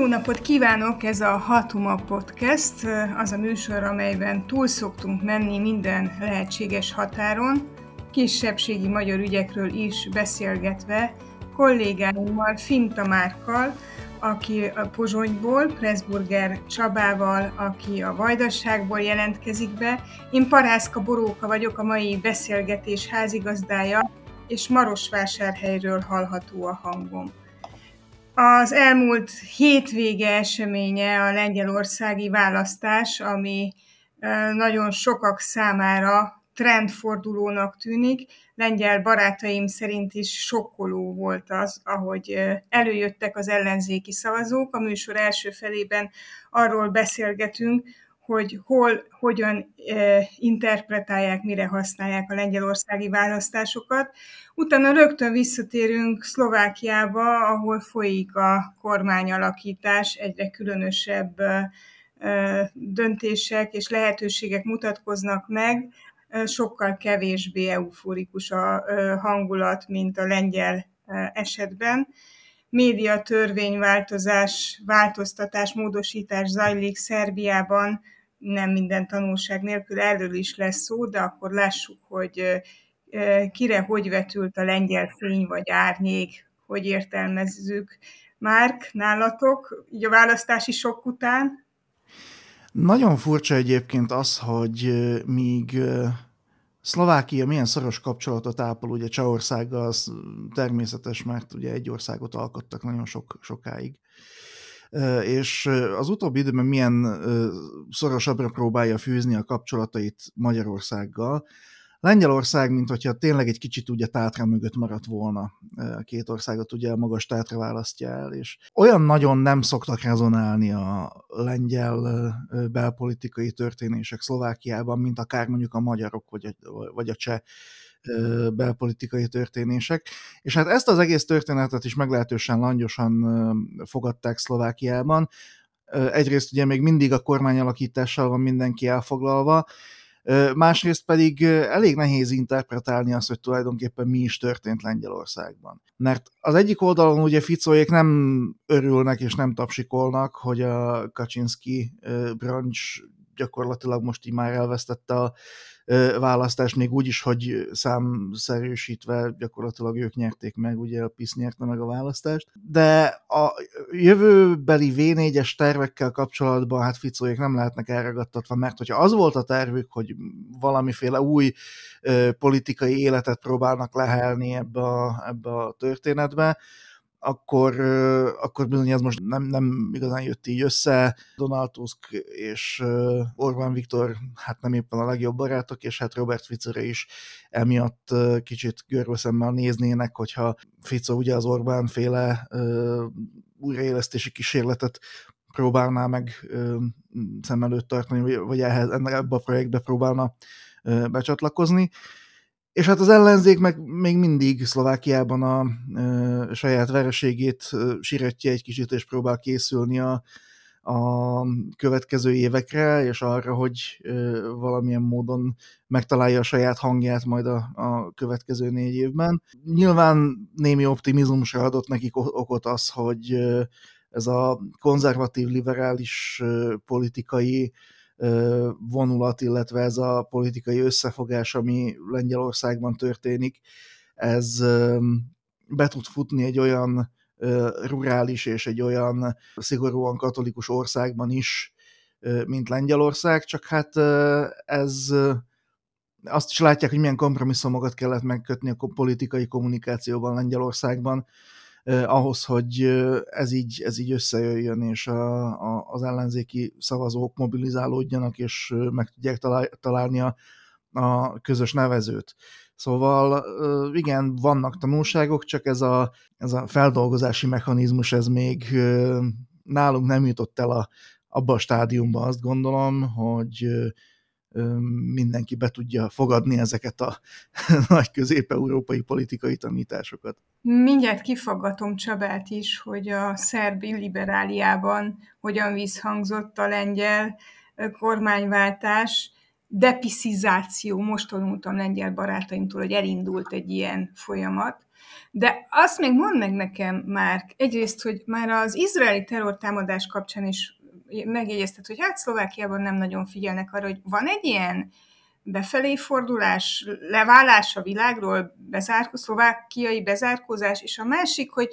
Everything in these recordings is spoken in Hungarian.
Jó napot kívánok! Ez a Hatuma Podcast, az a műsor, amelyben túl szoktunk menni minden lehetséges határon, kisebbségi magyar ügyekről is beszélgetve, kollégáimmal, Finta Márkkal, aki a Pozsonyból, Pressburger Csabával, aki a Vajdaságból jelentkezik be. Én Parászka Boróka vagyok, a mai beszélgetés házigazdája, és Marosvásárhelyről hallható a hangom. Az elmúlt hétvége eseménye a lengyelországi választás, ami nagyon sokak számára trendfordulónak tűnik. Lengyel barátaim szerint is sokkoló volt az, ahogy előjöttek az ellenzéki szavazók. A műsor első felében arról beszélgetünk, hogy hol, hogyan interpretálják, mire használják a lengyelországi választásokat. Utána rögtön visszatérünk Szlovákiába, ahol folyik a kormányalakítás, egyre különösebb döntések és lehetőségek mutatkoznak meg, sokkal kevésbé euforikus a hangulat, mint a lengyel esetben. Média törvényváltozás, változtatás, módosítás zajlik Szerbiában, nem minden tanulság nélkül erről is lesz szó, de akkor lássuk, hogy kire hogy vetült a lengyel fény vagy árnyék, hogy értelmezzük. Márk, nálatok, így a választási sok után? Nagyon furcsa egyébként az, hogy míg Szlovákia milyen szoros kapcsolatot ápol ugye Csehországgal, az természetes, mert ugye egy országot alkottak nagyon sok, sokáig és az utóbbi időben milyen szorosabbra próbálja fűzni a kapcsolatait Magyarországgal. Lengyelország, mint hogyha tényleg egy kicsit ugye tátra mögött maradt volna. A két országot ugye a magas tátra választja el, és olyan nagyon nem szoktak rezonálni a lengyel belpolitikai történések Szlovákiában, mint akár mondjuk a magyarok vagy a, vagy a cseh belpolitikai történések. És hát ezt az egész történetet is meglehetősen langyosan fogadták Szlovákiában. Egyrészt ugye még mindig a kormányalakítással van mindenki elfoglalva, Másrészt pedig elég nehéz interpretálni azt, hogy tulajdonképpen mi is történt Lengyelországban. Mert az egyik oldalon ugye Ficóék nem örülnek és nem tapsikolnak, hogy a Kaczynski brancs gyakorlatilag most így már elvesztette a választást, még úgy is, hogy számszerűsítve gyakorlatilag ők nyerték meg, ugye a PISZ nyerte meg a választást. De a jövőbeli V4-es tervekkel kapcsolatban hát Ficóék nem lehetnek elragadtatva, mert hogyha az volt a tervük, hogy valamiféle új politikai életet próbálnak lehelni ebbe a, ebbe a történetbe, akkor, akkor bizony ez most nem, nem igazán jött így össze. Donald Tusk és Orbán Viktor hát nem éppen a legjobb barátok, és hát Robert Ficere is emiatt kicsit görveszemmel néznének, hogyha Fico ugye az Orbán féle újraélesztési kísérletet próbálná meg szem előtt tartani, vagy ehhez, ebbe a projektbe próbálna becsatlakozni. És hát az ellenzék meg még mindig Szlovákiában a a saját vereségét siretje egy kicsit, és próbál készülni a, a következő évekre, és arra, hogy valamilyen módon megtalálja a saját hangját majd a, a következő négy évben. Nyilván némi optimizmusra adott nekik okot az, hogy ez a konzervatív, liberális politikai vonulat, illetve ez a politikai összefogás, ami Lengyelországban történik, ez be tud futni egy olyan rurális és egy olyan szigorúan katolikus országban is, mint Lengyelország, csak hát ez azt is látják, hogy milyen kompromisszumokat kellett megkötni a politikai kommunikációban Lengyelországban, eh, ahhoz, hogy ez így, ez így összejöjjön, és a, a, az ellenzéki szavazók mobilizálódjanak, és meg tudják találni a, a közös nevezőt. Szóval igen, vannak tanulságok, csak ez a, ez a feldolgozási mechanizmus, ez még nálunk nem jutott el a, abba a stádiumba, azt gondolom, hogy mindenki be tudja fogadni ezeket a nagy közép-európai politikai tanításokat. Mindjárt kifaggatom Csabát is, hogy a szerb liberáliában hogyan visszhangzott a lengyel kormányváltás, depiszizáció, most tanultam lengyel barátaimtól, hogy elindult egy ilyen folyamat. De azt még mondd meg nekem, már egyrészt, hogy már az izraeli terrortámadás kapcsán is megjegyezted, hogy hát Szlovákiában nem nagyon figyelnek arra, hogy van egy ilyen befelé fordulás, leválás a világról, bezárkó, szlovákiai bezárkózás, és a másik, hogy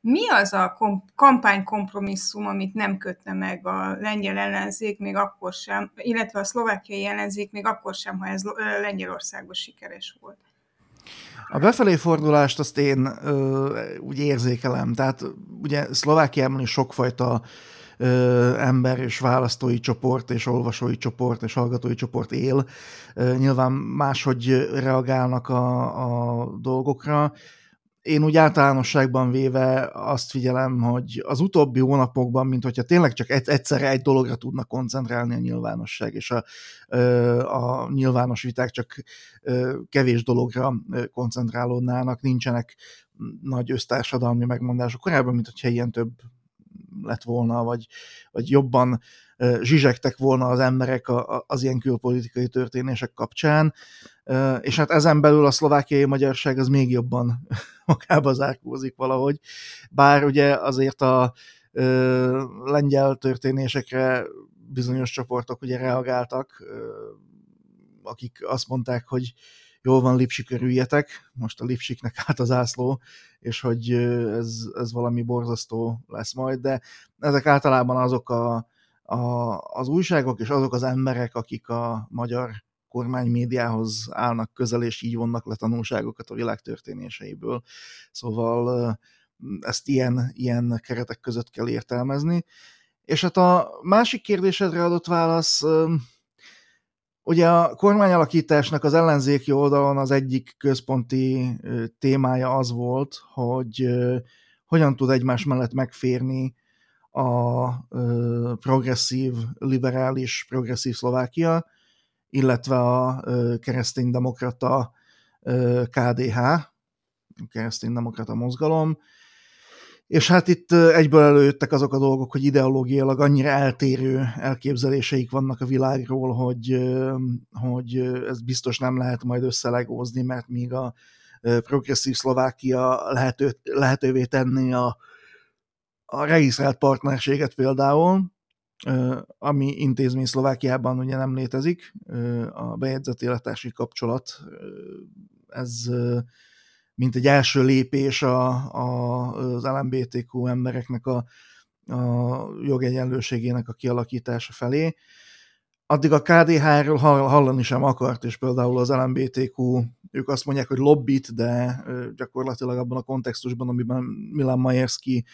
mi az a kom- kampánykompromisszum, amit nem kötne meg a lengyel ellenzék még akkor sem, illetve a szlovákiai ellenzék még akkor sem, ha ez Lengyelországban sikeres volt? A befelé fordulást azt én ö, úgy érzékelem. Tehát ugye Szlovákiában is sokfajta ö, ember és választói csoport, és olvasói csoport, és hallgatói csoport él. Ö, nyilván máshogy reagálnak a, a dolgokra én úgy általánosságban véve azt figyelem, hogy az utóbbi hónapokban, mint hogyha tényleg csak egyszerre egy dologra tudnak koncentrálni a nyilvánosság, és a, a nyilvános viták csak kevés dologra koncentrálódnának, nincsenek nagy össztársadalmi megmondások korábban, mint hogyha ilyen több lett volna, vagy, vagy jobban zsizsegtek volna az emberek az ilyen külpolitikai történések kapcsán, és hát ezen belül a szlovákiai magyarság az még jobban magába zárkózik valahogy, bár ugye azért a lengyel történésekre bizonyos csoportok ugye reagáltak, akik azt mondták, hogy jól van, Lipsik, örüljetek, most a Lipsiknek át az ászló, és hogy ez, ez valami borzasztó lesz majd, de ezek általában azok a, a, az újságok és azok az emberek, akik a magyar kormány médiához állnak közel, és így vonnak le tanulságokat a világ történéseiből. Szóval ezt ilyen, ilyen keretek között kell értelmezni. És hát a másik kérdésedre adott válasz, ugye a kormányalakításnak az ellenzéki oldalon az egyik központi témája az volt, hogy hogyan tud egymás mellett megférni a progresszív, liberális, progresszív Szlovákia, illetve a kereszténydemokrata KDH, kereszténydemokrata mozgalom, és hát itt egyből előjöttek azok a dolgok, hogy ideológiailag annyira eltérő elképzeléseik vannak a világról, hogy, hogy ez biztos nem lehet majd összelegózni, mert míg a progresszív Szlovákia lehető, lehetővé tenni a, a regisztrált partnerséget például, ami intézmény Szlovákiában ugye nem létezik, a bejegyzett élettársi kapcsolat, ez mint egy első lépés a, a, az LMBTQ embereknek a, a jogegyenlőségének a kialakítása felé. Addig a KDH-ről hallani sem akart, és például az LMBTQ, ők azt mondják, hogy lobbit, de gyakorlatilag abban a kontextusban, amiben Milan Majerski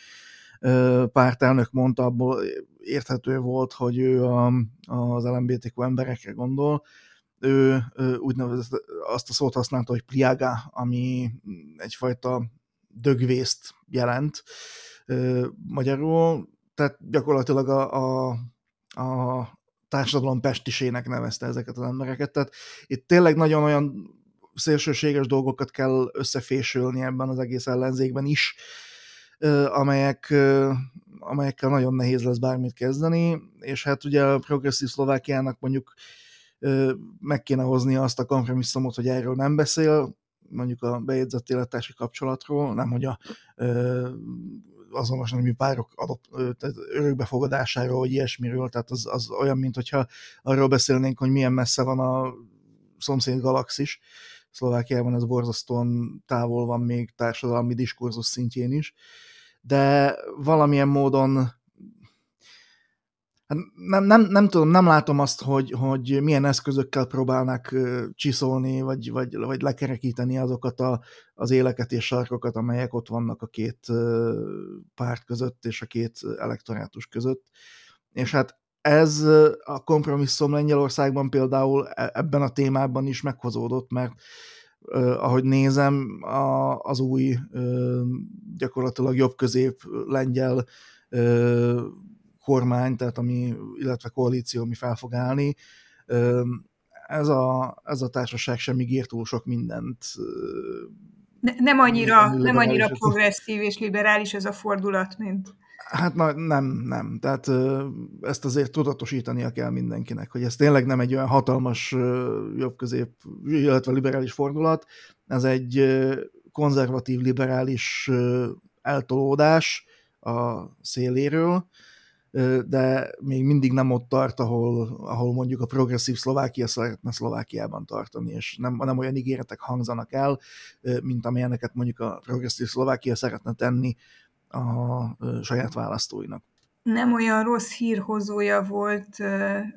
pártelnök mondta, abból érthető volt, hogy ő a, az LMBTQ emberekre gondol. Ő, úgynevezett azt a szót használta, hogy pliaga, ami egyfajta dögvészt jelent magyarul, tehát gyakorlatilag a, a, a társadalom pestisének nevezte ezeket az embereket. Tehát itt tényleg nagyon olyan szélsőséges dolgokat kell összefésülni ebben az egész ellenzékben is, amelyek, amelyekkel nagyon nehéz lesz bármit kezdeni, és hát ugye a progresszív Szlovákiának mondjuk meg kéne hozni azt a kompromisszumot, hogy erről nem beszél, mondjuk a bejegyzett élettársi kapcsolatról, nem hogy a azonos nemű párok adott, tehát örökbefogadásáról, vagy ilyesmiről, tehát az, az olyan, mint hogyha arról beszélnénk, hogy milyen messze van a szomszéd galaxis. Szlovákiában ez borzasztóan távol van még társadalmi diskurzus szintjén is de valamilyen módon hát nem, nem, nem tudom, nem látom azt, hogy, hogy milyen eszközökkel próbálnak csiszolni, vagy, vagy, vagy lekerekíteni azokat a, az éleket és sarkokat, amelyek ott vannak a két párt között és a két elektorátus között. És hát ez a kompromisszum Lengyelországban például e, ebben a témában is meghozódott, mert ahogy nézem, a, az új gyakorlatilag jobb-közép lengyel kormány, tehát ami, illetve koalíció, ami fel fog állni, ez a, ez a társaság sem ígér túl sok mindent. Ne, nem annyira, nem annyira progresszív és liberális ez a fordulat, mint Hát na, nem, nem. Tehát ezt azért tudatosítania kell mindenkinek, hogy ez tényleg nem egy olyan hatalmas jobb-közép, illetve liberális fordulat, ez egy konzervatív, liberális eltolódás a széléről, de még mindig nem ott tart, ahol, ahol mondjuk a progresszív Szlovákia szeretne Szlovákiában tartani, és nem, nem olyan ígéretek hangzanak el, mint amilyeneket mondjuk a progresszív Szlovákia szeretne tenni a saját választóinak. Nem olyan rossz hírhozója volt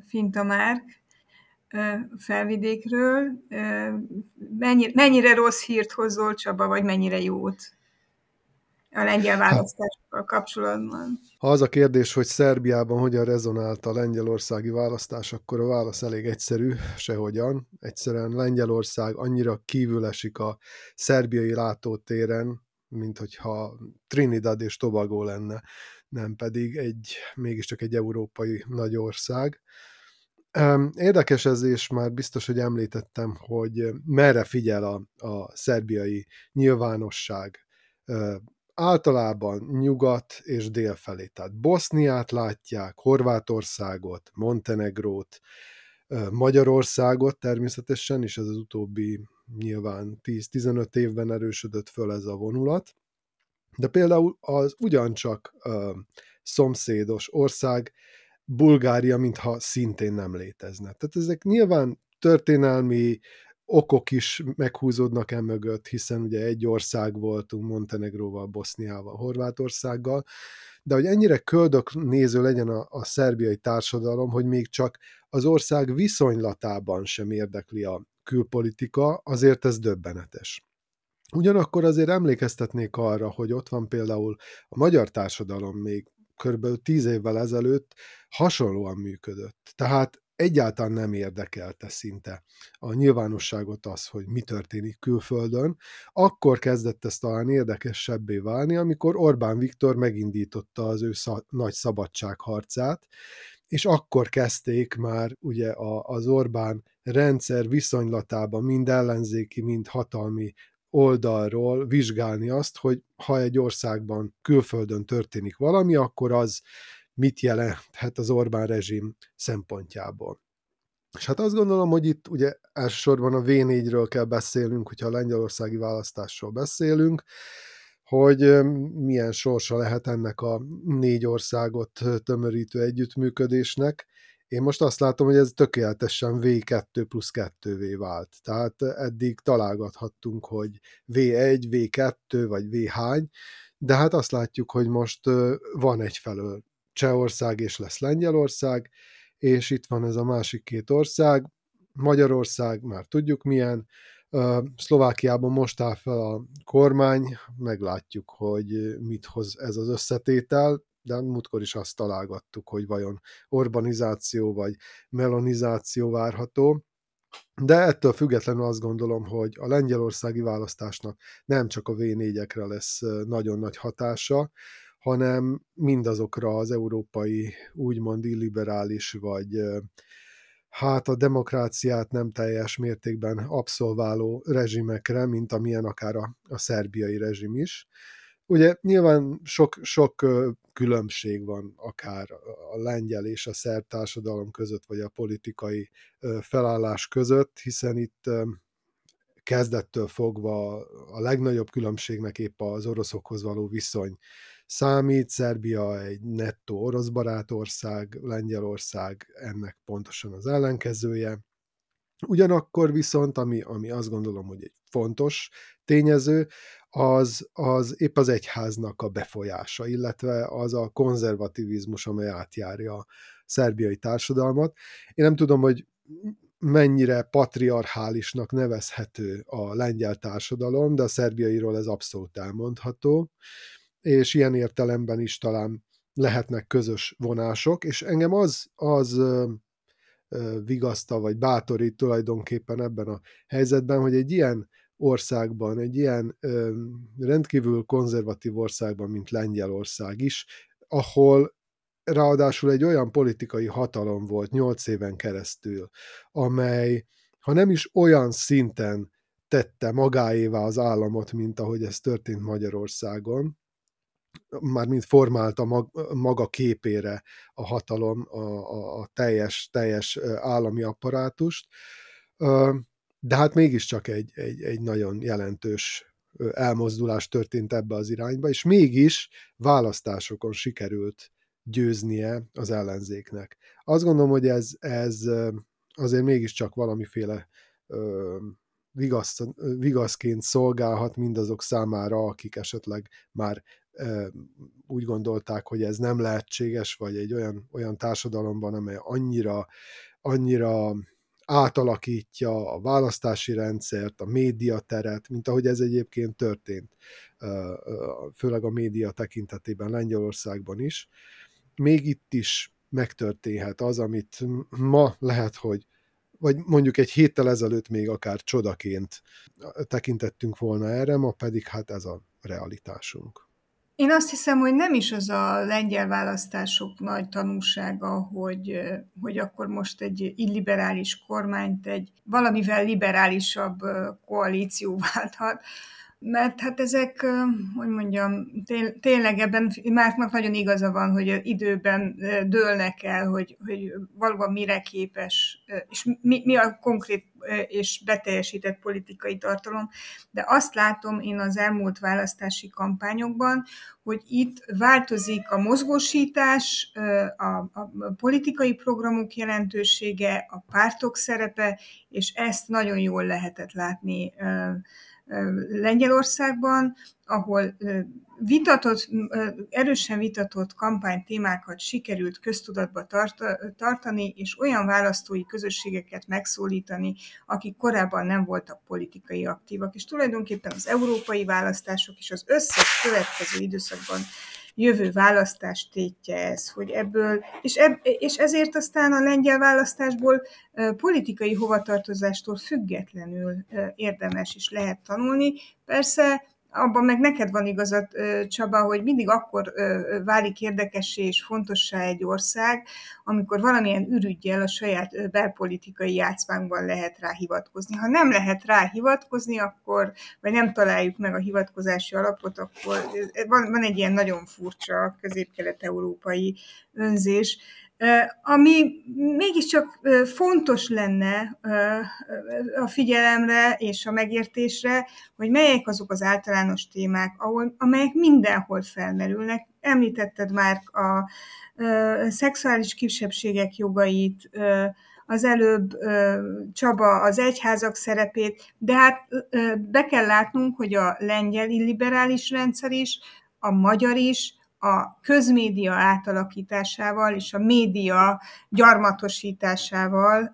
Finta Márk felvidékről. Mennyire, mennyire rossz hírt hozol, Csaba, vagy mennyire jót? A lengyel választásokkal kapcsolatban. Ha az a kérdés, hogy Szerbiában hogyan rezonált a lengyelországi választás, akkor a válasz elég egyszerű, sehogyan. Egyszerűen Lengyelország annyira kívül esik a szerbiai látótéren, mint hogyha Trinidad és Tobago lenne, nem pedig egy, mégiscsak egy európai nagy ország. Érdekes ez, és már biztos, hogy említettem, hogy merre figyel a, a szerbiai nyilvánosság általában nyugat és dél felé. Tehát Boszniát látják, Horvátországot, Montenegrót, Magyarországot természetesen, és ez az utóbbi nyilván 10-15 évben erősödött föl ez a vonulat. De például az ugyancsak uh, szomszédos ország, Bulgária, mintha szintén nem létezne. Tehát ezek nyilván történelmi okok is meghúzódnak e mögött, hiszen ugye egy ország voltunk Montenegróval, Boszniával, Horvátországgal, de hogy ennyire köldök néző legyen a, a szerbiai társadalom, hogy még csak az ország viszonylatában sem érdekli a külpolitika, azért ez döbbenetes. Ugyanakkor azért emlékeztetnék arra, hogy ott van például a magyar társadalom még körülbelül tíz évvel ezelőtt hasonlóan működött. Tehát egyáltalán nem érdekelte szinte a nyilvánosságot az, hogy mi történik külföldön, akkor kezdett ez talán érdekesebbé válni, amikor Orbán Viktor megindította az ő szab- nagy szabadságharcát, és akkor kezdték már ugye a, az Orbán rendszer viszonylatában mind ellenzéki, mind hatalmi oldalról vizsgálni azt, hogy ha egy országban külföldön történik valami, akkor az mit jelenthet az Orbán rezsim szempontjából. És hát azt gondolom, hogy itt ugye elsősorban a V4-ről kell beszélnünk, hogyha a lengyelországi választásról beszélünk, hogy milyen sorsa lehet ennek a négy országot tömörítő együttműködésnek. Én most azt látom, hogy ez tökéletesen V2 plusz 2V vált. Tehát eddig találgathattunk, hogy V1, V2 vagy V hány, de hát azt látjuk, hogy most van egyfelől Csehország és lesz Lengyelország, és itt van ez a másik két ország, Magyarország, már tudjuk milyen, Szlovákiában most áll fel a kormány, meglátjuk, hogy mit hoz ez az összetétel, de múltkor is azt találgattuk, hogy vajon urbanizáció vagy melonizáció várható. De ettől függetlenül azt gondolom, hogy a lengyelországi választásnak nem csak a V4-ekre lesz nagyon nagy hatása, hanem mindazokra az európai úgymond illiberális vagy hát a demokráciát nem teljes mértékben abszolváló rezsimekre, mint amilyen akár a, a szerbiai rezsim is. Ugye nyilván sok, sok különbség van akár a lengyel és a szerb társadalom között, vagy a politikai felállás között, hiszen itt kezdettől fogva a legnagyobb különbségnek épp az oroszokhoz való viszony számít. Szerbia egy nettó orosz barátország, Lengyelország ennek pontosan az ellenkezője. Ugyanakkor viszont, ami, ami azt gondolom, hogy egy fontos tényező, az, az épp az egyháznak a befolyása, illetve az a konzervativizmus, amely átjárja a szerbiai társadalmat. Én nem tudom, hogy mennyire patriarchálisnak nevezhető a lengyel társadalom, de a szerbiairól ez abszolút elmondható és ilyen értelemben is talán lehetnek közös vonások, és engem az, az vigaszta, vagy bátorít tulajdonképpen ebben a helyzetben, hogy egy ilyen országban, egy ilyen rendkívül konzervatív országban, mint Lengyelország is, ahol ráadásul egy olyan politikai hatalom volt nyolc éven keresztül, amely, ha nem is olyan szinten tette magáévá az államot, mint ahogy ez történt Magyarországon, már mind formálta maga képére a hatalom, a, a, a teljes, teljes állami apparátust, de hát mégiscsak egy, egy, egy nagyon jelentős elmozdulás történt ebbe az irányba, és mégis választásokon sikerült győznie az ellenzéknek. Azt gondolom, hogy ez, ez azért mégiscsak valamiféle vigasz, vigaszként szolgálhat mindazok számára, akik esetleg már úgy gondolták, hogy ez nem lehetséges, vagy egy olyan, olyan társadalomban, amely annyira, annyira átalakítja a választási rendszert, a médiateret, mint ahogy ez egyébként történt, főleg a média tekintetében Lengyelországban is. Még itt is megtörténhet az, amit ma lehet, hogy vagy mondjuk egy héttel ezelőtt még akár csodaként tekintettünk volna erre, ma pedig hát ez a realitásunk. Én azt hiszem, hogy nem is az a lengyel választások nagy tanúsága, hogy, hogy akkor most egy illiberális kormányt egy valamivel liberálisabb koalíció válthat, mert hát ezek, hogy mondjam, tényleg ebben Márknak nagyon igaza van, hogy időben dőlnek el, hogy, hogy valóban mire képes, és mi, mi a konkrét és beteljesített politikai tartalom. De azt látom én az elmúlt választási kampányokban, hogy itt változik a mozgósítás, a, a politikai programok jelentősége, a pártok szerepe, és ezt nagyon jól lehetett látni Lengyelországban, ahol vitatott, erősen vitatott kampánytémákat sikerült köztudatba tartani, és olyan választói közösségeket megszólítani, akik korábban nem voltak politikai aktívak. És tulajdonképpen az európai választások és az összes következő időszakban jövő választás tétje ez, hogy ebből, és, eb, és ezért aztán a lengyel választásból politikai hovatartozástól függetlenül érdemes is lehet tanulni. Persze abban meg neked van igazad, Csaba, hogy mindig akkor válik érdekessé és fontossá egy ország, amikor valamilyen ürügyjel a saját belpolitikai játszmánkban lehet rá hivatkozni. Ha nem lehet rá hivatkozni, akkor, vagy nem találjuk meg a hivatkozási alapot, akkor van, van egy ilyen nagyon furcsa közép-kelet-európai önzés, ami mégiscsak fontos lenne a figyelemre és a megértésre, hogy melyek azok az általános témák, ahol, amelyek mindenhol felmerülnek. Említetted már a szexuális kisebbségek jogait, az előbb Csaba az egyházak szerepét, de hát be kell látnunk, hogy a lengyel illiberális rendszer is, a magyar is, a közmédia átalakításával és a média gyarmatosításával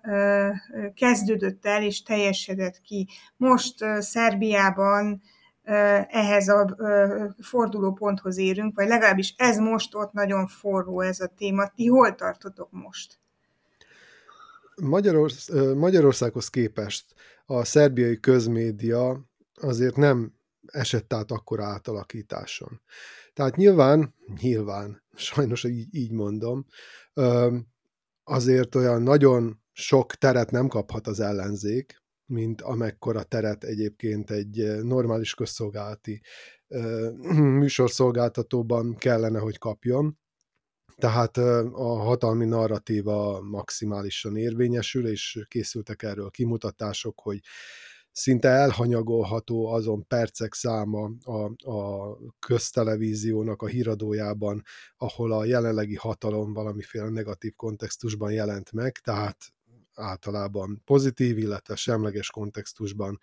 kezdődött el és teljesedett ki. Most Szerbiában ehhez a fordulóponthoz érünk, vagy legalábbis ez most ott nagyon forró ez a téma. Ti hol tartotok most? Magyarorsz, Magyarországhoz képest a szerbiai közmédia azért nem esett át akkor átalakításon. Tehát nyilván, nyilván, sajnos így, így mondom, azért olyan nagyon sok teret nem kaphat az ellenzék, mint amekkora teret egyébként egy normális közszolgálati műsorszolgáltatóban kellene, hogy kapjon. Tehát a hatalmi narratíva maximálisan érvényesül, és készültek erről kimutatások, hogy szinte elhanyagolható azon percek száma a, a köztelevíziónak a híradójában, ahol a jelenlegi hatalom valamiféle negatív kontextusban jelent meg, tehát általában pozitív, illetve semleges kontextusban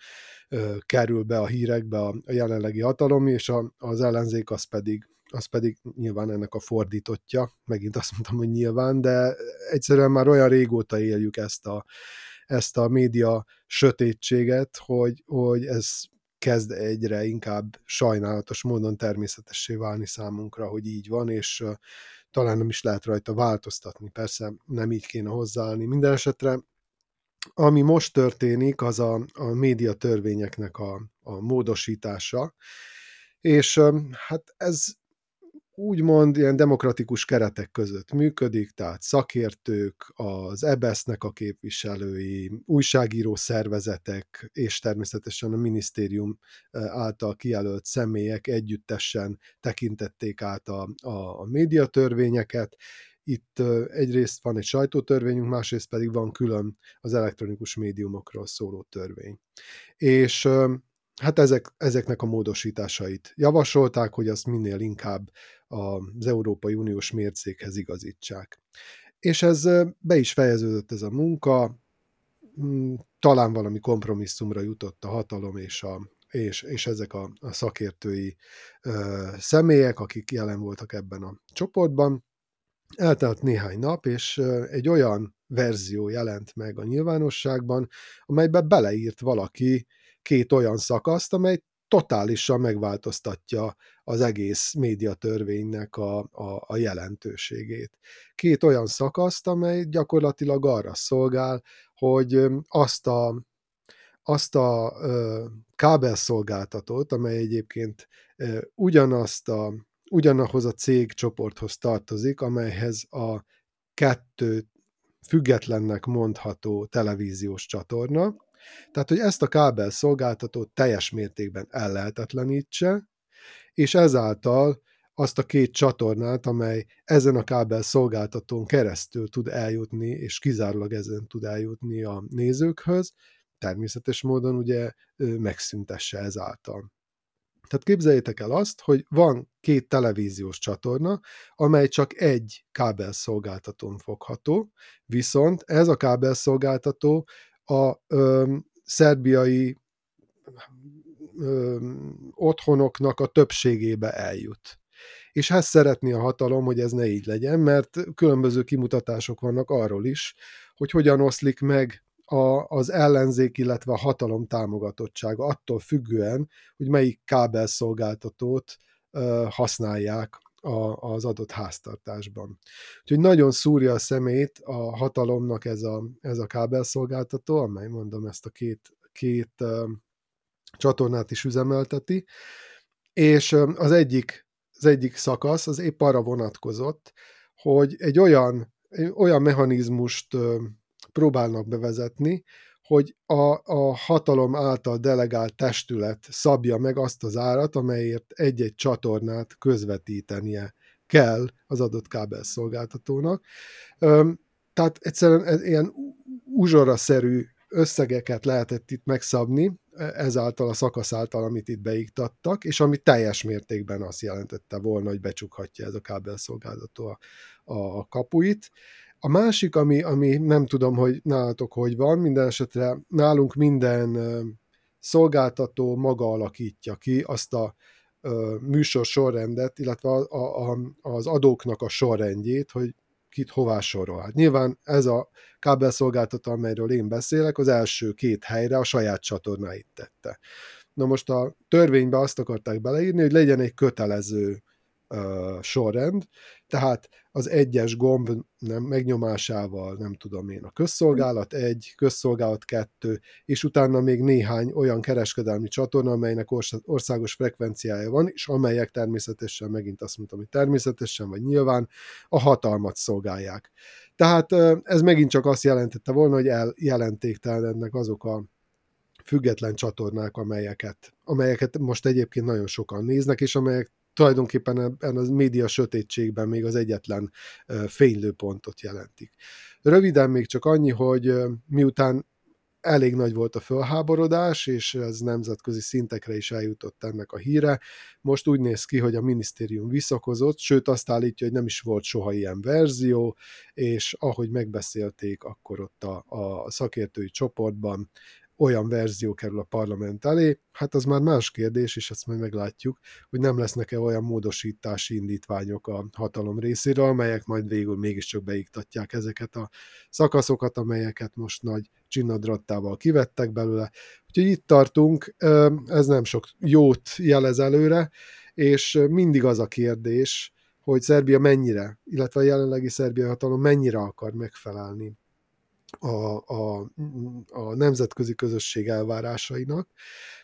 ö, kerül be a hírekbe a, a jelenlegi hatalom, és a, az ellenzék az pedig az pedig nyilván ennek a fordítotja, megint azt mondtam, hogy nyilván, de egyszerűen már olyan régóta éljük ezt a, ezt a média sötétséget, hogy, hogy ez kezd egyre inkább sajnálatos módon természetessé válni számunkra, hogy így van, és talán nem is lehet rajta változtatni. Persze nem így kéne hozzáállni. Minden esetre ami most történik, az a, a média törvényeknek a, a módosítása, és hát ez úgymond ilyen demokratikus keretek között működik, tehát szakértők, az EBESZ-nek a képviselői, újságíró szervezetek, és természetesen a minisztérium által kijelölt személyek együttesen tekintették át a, a, a médiatörvényeket. Itt egyrészt van egy sajtótörvényünk, másrészt pedig van külön az elektronikus médiumokról szóló törvény. És hát ezek, ezeknek a módosításait javasolták, hogy azt minél inkább az Európai Uniós mércékhez igazítsák. És ez be is fejeződött ez a munka, mm, talán valami kompromisszumra jutott a hatalom és, a, és, és ezek a, a szakértői ö, személyek, akik jelen voltak ebben a csoportban. Eltelt néhány nap, és egy olyan verzió jelent meg a nyilvánosságban, amelyben beleírt valaki két olyan szakaszt, amely totálisan megváltoztatja az egész médiatörvénynek a, a, a jelentőségét. Két olyan szakaszt, amely gyakorlatilag arra szolgál, hogy azt a, azt a ö, kábelszolgáltatót, amely egyébként ö, ugyanazt a, ugyanahoz a cégcsoporthoz tartozik, amelyhez a kettő függetlennek mondható televíziós csatorna, tehát, hogy ezt a kábel szolgáltatót teljes mértékben ellehetetlenítse, és ezáltal azt a két csatornát, amely ezen a kábel szolgáltatón keresztül tud eljutni, és kizárólag ezen tud eljutni a nézőkhöz, természetes módon ugye megszüntesse ezáltal. Tehát képzeljétek el azt, hogy van két televíziós csatorna, amely csak egy kábelszolgáltatón fogható, viszont ez a kábelszolgáltató a ö, szerbiai ö, otthonoknak a többségébe eljut. És ezt szeretné a hatalom, hogy ez ne így legyen, mert különböző kimutatások vannak arról is, hogy hogyan oszlik meg a, az ellenzék, illetve a hatalom támogatottsága attól függően, hogy melyik kábelszolgáltatót ö, használják a, az adott háztartásban. Úgyhogy nagyon szúrja a szemét a hatalomnak ez a, ez a kábelszolgáltató, amely mondom ezt a két, két uh, csatornát is üzemelteti, és az egyik, az egyik szakasz az épp arra vonatkozott, hogy egy olyan, egy olyan mechanizmust uh, próbálnak bevezetni, hogy a, a hatalom által delegált testület szabja meg azt az árat, amelyért egy-egy csatornát közvetítenie kell az adott kábelszolgáltatónak. Tehát egyszerűen ilyen uzsoraszerű összegeket lehetett itt megszabni, e, ezáltal a szakasz által, amit itt beiktattak, és ami teljes mértékben azt jelentette volna, hogy becsukhatja ez a kábelszolgáltató a, a kapuit. A másik, ami, ami nem tudom, hogy nálatok hogy van, minden esetre nálunk minden szolgáltató maga alakítja ki azt a műsor sorrendet, illetve a, a, az adóknak a sorrendjét, hogy kit hová sorol. Hát nyilván ez a kábelszolgáltató, amelyről én beszélek, az első két helyre a saját csatornáit tette. Na most a törvénybe azt akarták beleírni, hogy legyen egy kötelező uh, sorrend, tehát az egyes gomb nem, megnyomásával, nem tudom én, a közszolgálat egy, közszolgálat kettő, és utána még néhány olyan kereskedelmi csatorna, amelynek országos frekvenciája van, és amelyek természetesen, megint azt mondtam, hogy természetesen, vagy nyilván a hatalmat szolgálják. Tehát ez megint csak azt jelentette volna, hogy eljelentéktelenednek azok a független csatornák, amelyeket, amelyeket most egyébként nagyon sokan néznek, és amelyek tulajdonképpen ebben az média sötétségben még az egyetlen fénylőpontot jelentik. Röviden még csak annyi, hogy miután elég nagy volt a fölháborodás, és ez nemzetközi szintekre is eljutott ennek a híre. Most úgy néz ki, hogy a minisztérium visszakozott, sőt azt állítja, hogy nem is volt soha ilyen verzió, és ahogy megbeszélték, akkor ott a, a szakértői csoportban olyan verzió kerül a parlament elé, hát az már más kérdés, és ezt majd meglátjuk, hogy nem lesznek-e olyan módosítási indítványok a hatalom részéről, amelyek majd végül mégiscsak beiktatják ezeket a szakaszokat, amelyeket most nagy csinnadrattával kivettek belőle. Úgyhogy itt tartunk, ez nem sok jót jelez előre, és mindig az a kérdés, hogy Szerbia mennyire, illetve a jelenlegi szerbia hatalom mennyire akar megfelelni a, a, a nemzetközi közösség elvárásainak,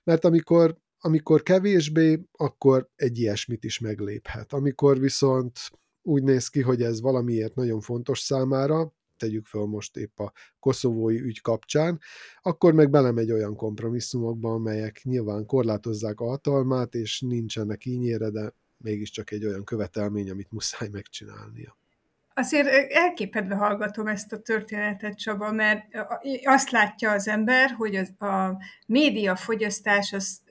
mert amikor, amikor kevésbé, akkor egy ilyesmit is megléphet. Amikor viszont úgy néz ki, hogy ez valamiért nagyon fontos számára, tegyük fel most épp a koszovói ügy kapcsán, akkor meg belemegy olyan kompromisszumokba, amelyek nyilván korlátozzák a hatalmát, és nincsenek ínyére, de mégiscsak egy olyan követelmény, amit muszáj megcsinálnia. Azért elképedve hallgatom ezt a történetet, Csaba, mert azt látja az ember, hogy az, a médiafogyasztás az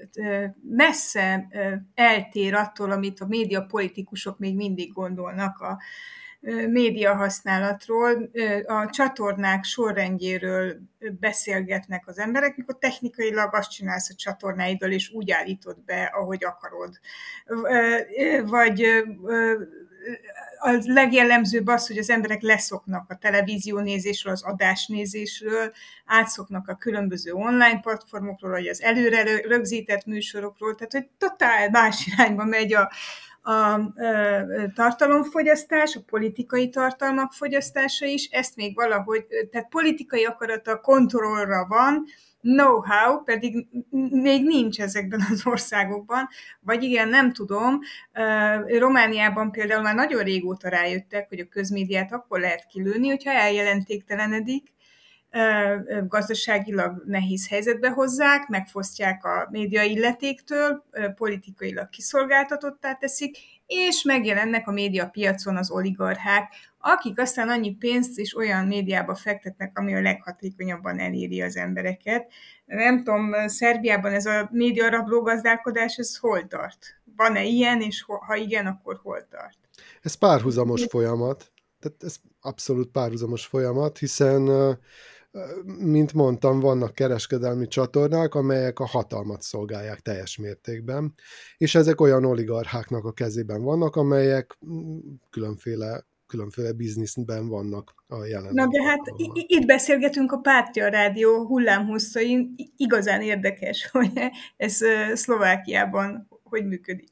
messze eltér attól, amit a médiapolitikusok még mindig gondolnak a média használatról, a csatornák sorrendjéről beszélgetnek az emberek, mikor technikailag azt csinálsz a csatornáiddal, és úgy állítod be, ahogy akarod. Vagy a legjellemzőbb az, hogy az emberek leszoknak a televíziónézésről, az adásnézésről, átszoknak a különböző online platformokról, vagy az előre rögzített műsorokról, tehát hogy totál más irányba megy a, a tartalomfogyasztás, a politikai tartalmak fogyasztása is, ezt még valahogy, tehát politikai akarata kontrollra van, know-how pedig még nincs ezekben az országokban, vagy igen, nem tudom. Romániában például már nagyon régóta rájöttek, hogy a közmédiát akkor lehet kilőni, hogyha eljelentéktelenedik, gazdaságilag nehéz helyzetbe hozzák, megfosztják a média illetéktől, politikailag kiszolgáltatottá teszik, és megjelennek a média piacon az oligarchák, akik aztán annyi pénzt is olyan médiába fektetnek, ami a leghatékonyabban eléri az embereket. Nem tudom, Szerbiában ez a média rabló gazdálkodás, ez hol tart? Van-e ilyen, és ha igen, akkor hol tart? Ez párhuzamos folyamat. Tehát ez abszolút párhuzamos folyamat, hiszen mint mondtam, vannak kereskedelmi csatornák, amelyek a hatalmat szolgálják teljes mértékben, és ezek olyan oligarcháknak a kezében vannak, amelyek különféle különféle bizniszben vannak a jelen. Na de hát itt beszélgetünk a Pártja Rádió hullámhosszain, igazán érdekes, hogy ez Szlovákiában hogy működik.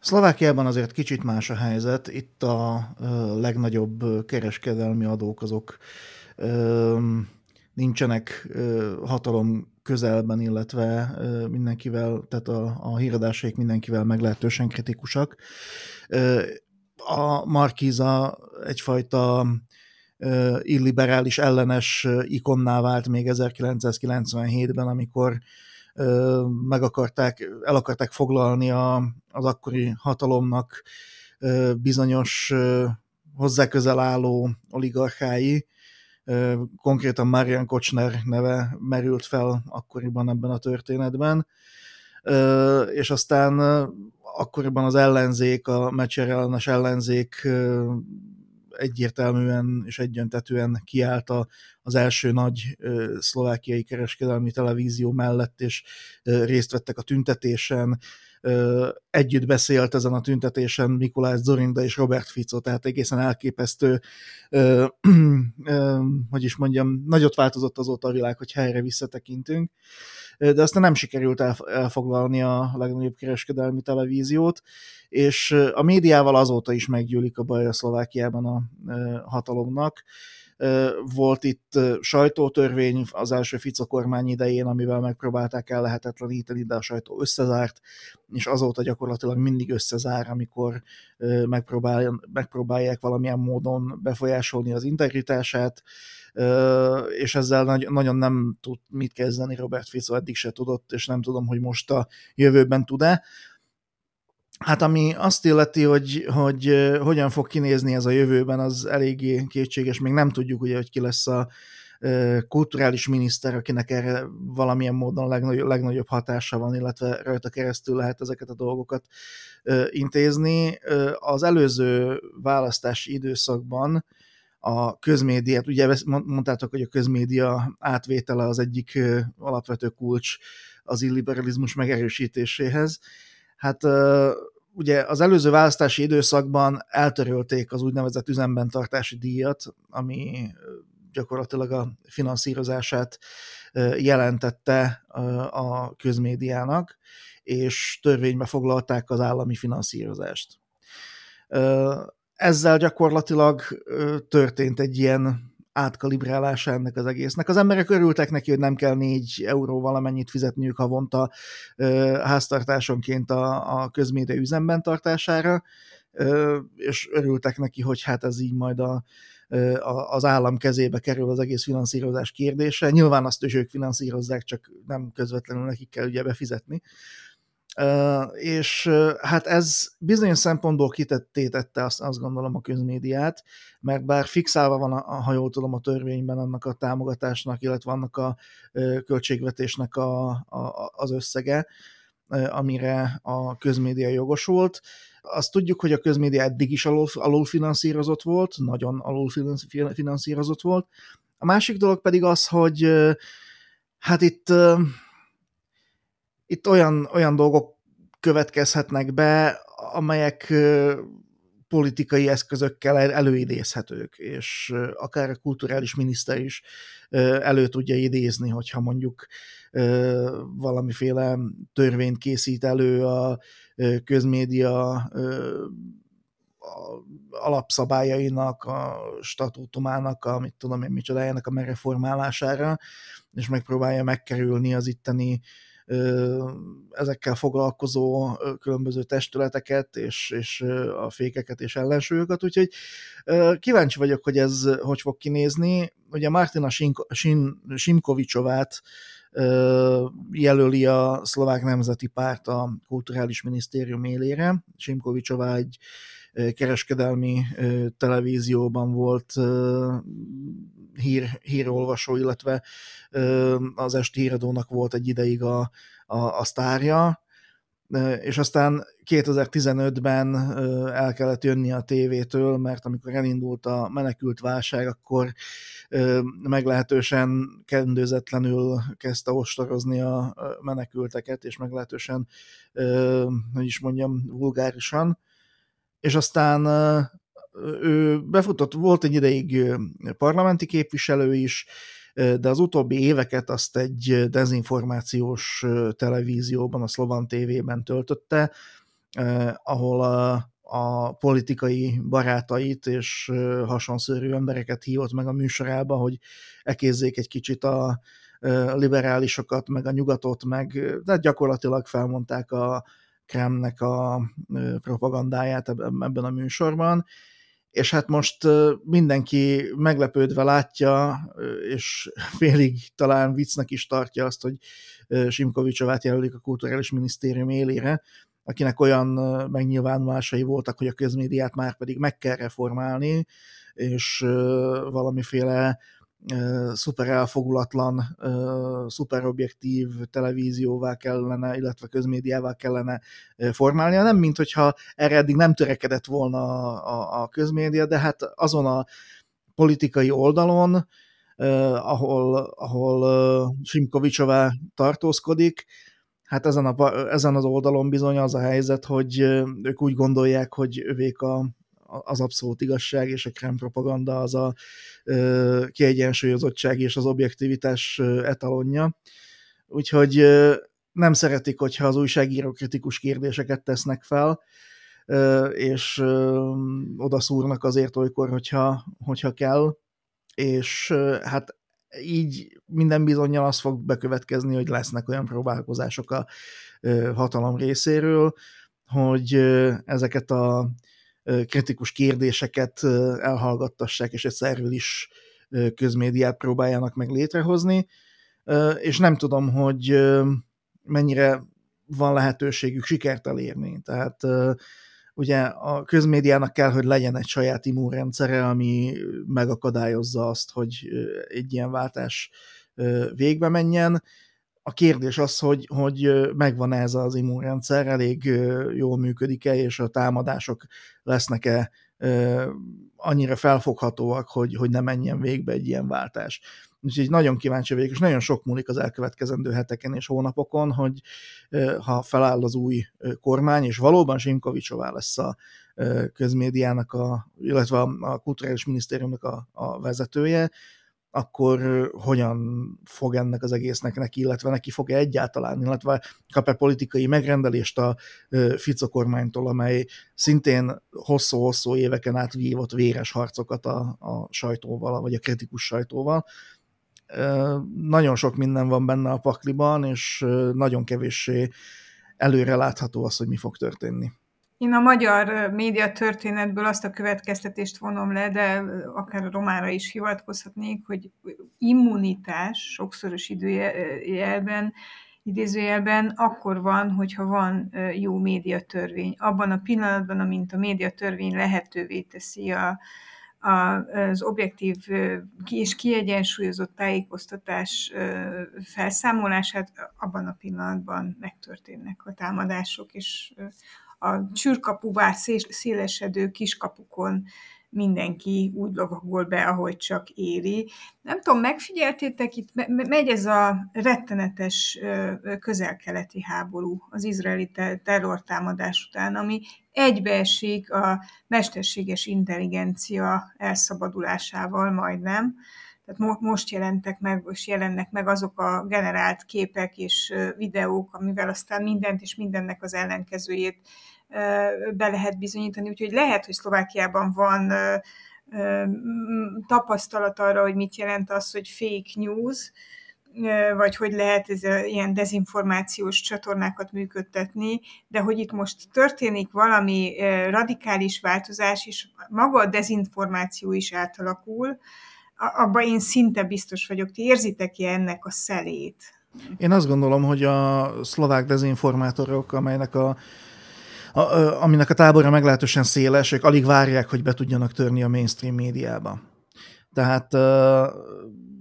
Szlovákiában azért kicsit más a helyzet. Itt a legnagyobb kereskedelmi adók azok nincsenek hatalom közelben, illetve mindenkivel, tehát a, a híradásaik mindenkivel meglehetősen kritikusak. A Markiza egyfajta illiberális ellenes ikonná vált még 1997-ben, amikor meg akarták, el akarták foglalni a, az akkori hatalomnak bizonyos hozzá közel álló oligarchái, konkrétan Marian Kocsner neve merült fel akkoriban ebben a történetben, és aztán akkoriban az ellenzék, a Mecser ellenes ellenzék egyértelműen és egyöntetően kiállt az első nagy szlovákiai kereskedelmi televízió mellett, és részt vettek a tüntetésen, együtt beszélt ezen a tüntetésen Mikulás Zorinda és Robert Fico, tehát egészen elképesztő, hogy is mondjam, nagyot változott azóta a világ, hogy helyre visszatekintünk, de aztán nem sikerült elfoglalni a legnagyobb kereskedelmi televíziót, és a médiával azóta is meggyűlik a baj a Szlovákiában a hatalomnak, volt itt sajtótörvény az első Fico kormány idején, amivel megpróbálták el lehetetleníteni, de a sajtó összezárt, és azóta gyakorlatilag mindig összezár, amikor megpróbál, megpróbálják valamilyen módon befolyásolni az integritását, és ezzel nagyon nem tud mit kezdeni Robert Fico, eddig se tudott, és nem tudom, hogy most a jövőben tud-e. Hát ami azt illeti, hogy, hogy hogyan fog kinézni ez a jövőben, az eléggé kétséges. Még nem tudjuk, ugye, hogy ki lesz a kulturális miniszter, akinek erre valamilyen módon legnagyobb, legnagyobb hatása van, illetve rajta keresztül lehet ezeket a dolgokat intézni. Az előző választási időszakban a közmédiát, ugye mondtátok, hogy a közmédia átvétele az egyik alapvető kulcs az illiberalizmus megerősítéséhez, Hát ugye az előző választási időszakban eltörölték az úgynevezett üzemben tartási díjat, ami gyakorlatilag a finanszírozását jelentette a közmédiának, és törvénybe foglalták az állami finanszírozást. Ezzel gyakorlatilag történt egy ilyen átkalibrálása ennek az egésznek. Az emberek örültek neki, hogy nem kell 4 euró valamennyit fizetniük havonta háztartásonként a, a közmédia üzemben tartására, és örültek neki, hogy hát ez így majd a, az állam kezébe kerül az egész finanszírozás kérdése. Nyilván azt is ők finanszírozzák, csak nem közvetlenül nekik kell ugye befizetni. És hát ez bizonyos szempontból kitettétette azt, azt gondolom a közmédiát, mert bár fixálva van, a, ha jól tudom, a törvényben annak a támogatásnak, illetve annak a költségvetésnek a, a, az összege, amire a közmédia jogosult. Azt tudjuk, hogy a közmédia eddig is alul, alulfinanszírozott volt, nagyon alulfinanszírozott volt. A másik dolog pedig az, hogy hát itt itt olyan, olyan dolgok következhetnek be, amelyek politikai eszközökkel előidézhetők, és akár a kulturális miniszter is elő tudja idézni, hogyha mondjuk valamiféle törvényt készít elő a közmédia alapszabályainak, a statútumának, a mit tudom én micsodájának a megreformálására, és megpróbálja megkerülni az itteni ezekkel foglalkozó különböző testületeket, és, és a fékeket és ellensúlyokat, úgyhogy kíváncsi vagyok, hogy ez hogy fog kinézni. Ugye Martina Simkovicsovát jelöli a szlovák nemzeti párt a kulturális minisztérium élére. Simkovicsová egy kereskedelmi televízióban volt hír, hírolvasó, illetve az esti híradónak volt egy ideig a, a, a sztárja, és aztán 2015-ben el kellett jönni a tévétől, mert amikor elindult a menekült válság, akkor meglehetősen kendőzetlenül kezdte ostorozni a menekülteket, és meglehetősen, hogy is mondjam, vulgárisan. És aztán ő befutott, volt egy ideig parlamenti képviselő is, de az utóbbi éveket azt egy dezinformációs televízióban, a Slovan TV-ben töltötte, ahol a, a politikai barátait és hasonszörű embereket hívott meg a műsorába, hogy ekézzék egy kicsit a liberálisokat, meg a nyugatot, meg de gyakorlatilag felmondták a Kremnek a propagandáját ebben a műsorban, és hát most mindenki meglepődve látja, és félig talán viccnek is tartja azt, hogy Simkovicsovát jelölik a Kulturális Minisztérium élére, akinek olyan megnyilvánulásai voltak, hogy a közmédiát már pedig meg kell reformálni, és valamiféle szuper elfogulatlan, szuper objektív televízióvá kellene, illetve közmédiává kellene formálnia. Nem, mint hogyha erre eddig nem törekedett volna a, a közmédia, de hát azon a politikai oldalon, ahol, ahol Simkovicsová tartózkodik, hát ezen, a, ezen az oldalon bizony az a helyzet, hogy ők úgy gondolják, hogy övék a, az abszolút igazság és a krem propaganda az a kiegyensúlyozottság és az objektivitás etalonja. Úgyhogy nem szeretik, hogyha az újságíró kritikus kérdéseket tesznek fel, és oda szúrnak azért olykor, hogyha, hogyha kell, és hát így minden bizonyal az fog bekövetkezni, hogy lesznek olyan próbálkozások a hatalom részéről, hogy ezeket a kritikus kérdéseket elhallgattassák, és egy szervilis közmédiát próbáljanak meg létrehozni, és nem tudom, hogy mennyire van lehetőségük sikert elérni. Tehát ugye a közmédiának kell, hogy legyen egy saját immunrendszere, ami megakadályozza azt, hogy egy ilyen váltás végbe menjen, a kérdés az, hogy, hogy megvan ez az immunrendszer, elég jól működik-e, és a támadások lesznek-e annyira felfoghatóak, hogy, hogy ne menjen végbe egy ilyen váltás. Úgyhogy nagyon kíváncsi vagyok, és nagyon sok múlik az elkövetkezendő heteken és hónapokon, hogy ha feláll az új kormány, és valóban Simkovicsová lesz a közmédiának, a, illetve a, kulturális minisztériumnak a, a vezetője, akkor hogyan fog ennek az egésznek neki, illetve neki fog-e egyáltalán, illetve kap-e politikai megrendelést a Fico kormánytól, amely szintén hosszú-hosszú éveken át vívott véres harcokat a, a sajtóval, vagy a kritikus sajtóval. Nagyon sok minden van benne a pakliban, és nagyon kevéssé előre látható az, hogy mi fog történni. Én a magyar média történetből azt a következtetést vonom le, de akár a romára is hivatkozhatnék, hogy immunitás sokszoros időjelben idézőjelben akkor van, hogyha van jó médiatörvény. Abban a pillanatban, amint a médiatörvény lehetővé teszi a, az objektív és kiegyensúlyozott tájékoztatás felszámolását, abban a pillanatban megtörténnek a támadások, és a csürkapuvá szélesedő kiskapukon mindenki úgy lovagol be, ahogy csak éri. Nem tudom, megfigyeltétek, itt megy ez a rettenetes közelkeleti háború az izraeli terrortámadás után, ami egybeesik a mesterséges intelligencia elszabadulásával majdnem. Tehát most jelentek meg, és jelennek meg azok a generált képek és videók, amivel aztán mindent és mindennek az ellenkezőjét be lehet bizonyítani. Úgyhogy lehet, hogy Szlovákiában van tapasztalat arra, hogy mit jelent az, hogy fake news, vagy hogy lehet ez a, ilyen dezinformációs csatornákat működtetni, de hogy itt most történik valami radikális változás, és maga a dezinformáció is átalakul, abban én szinte biztos vagyok. Ti érzitek-e ennek a szelét? Én azt gondolom, hogy a szlovák dezinformátorok, amelynek a a, a, aminek a tábora meglehetősen széles, ők alig várják, hogy be tudjanak törni a mainstream médiába. Tehát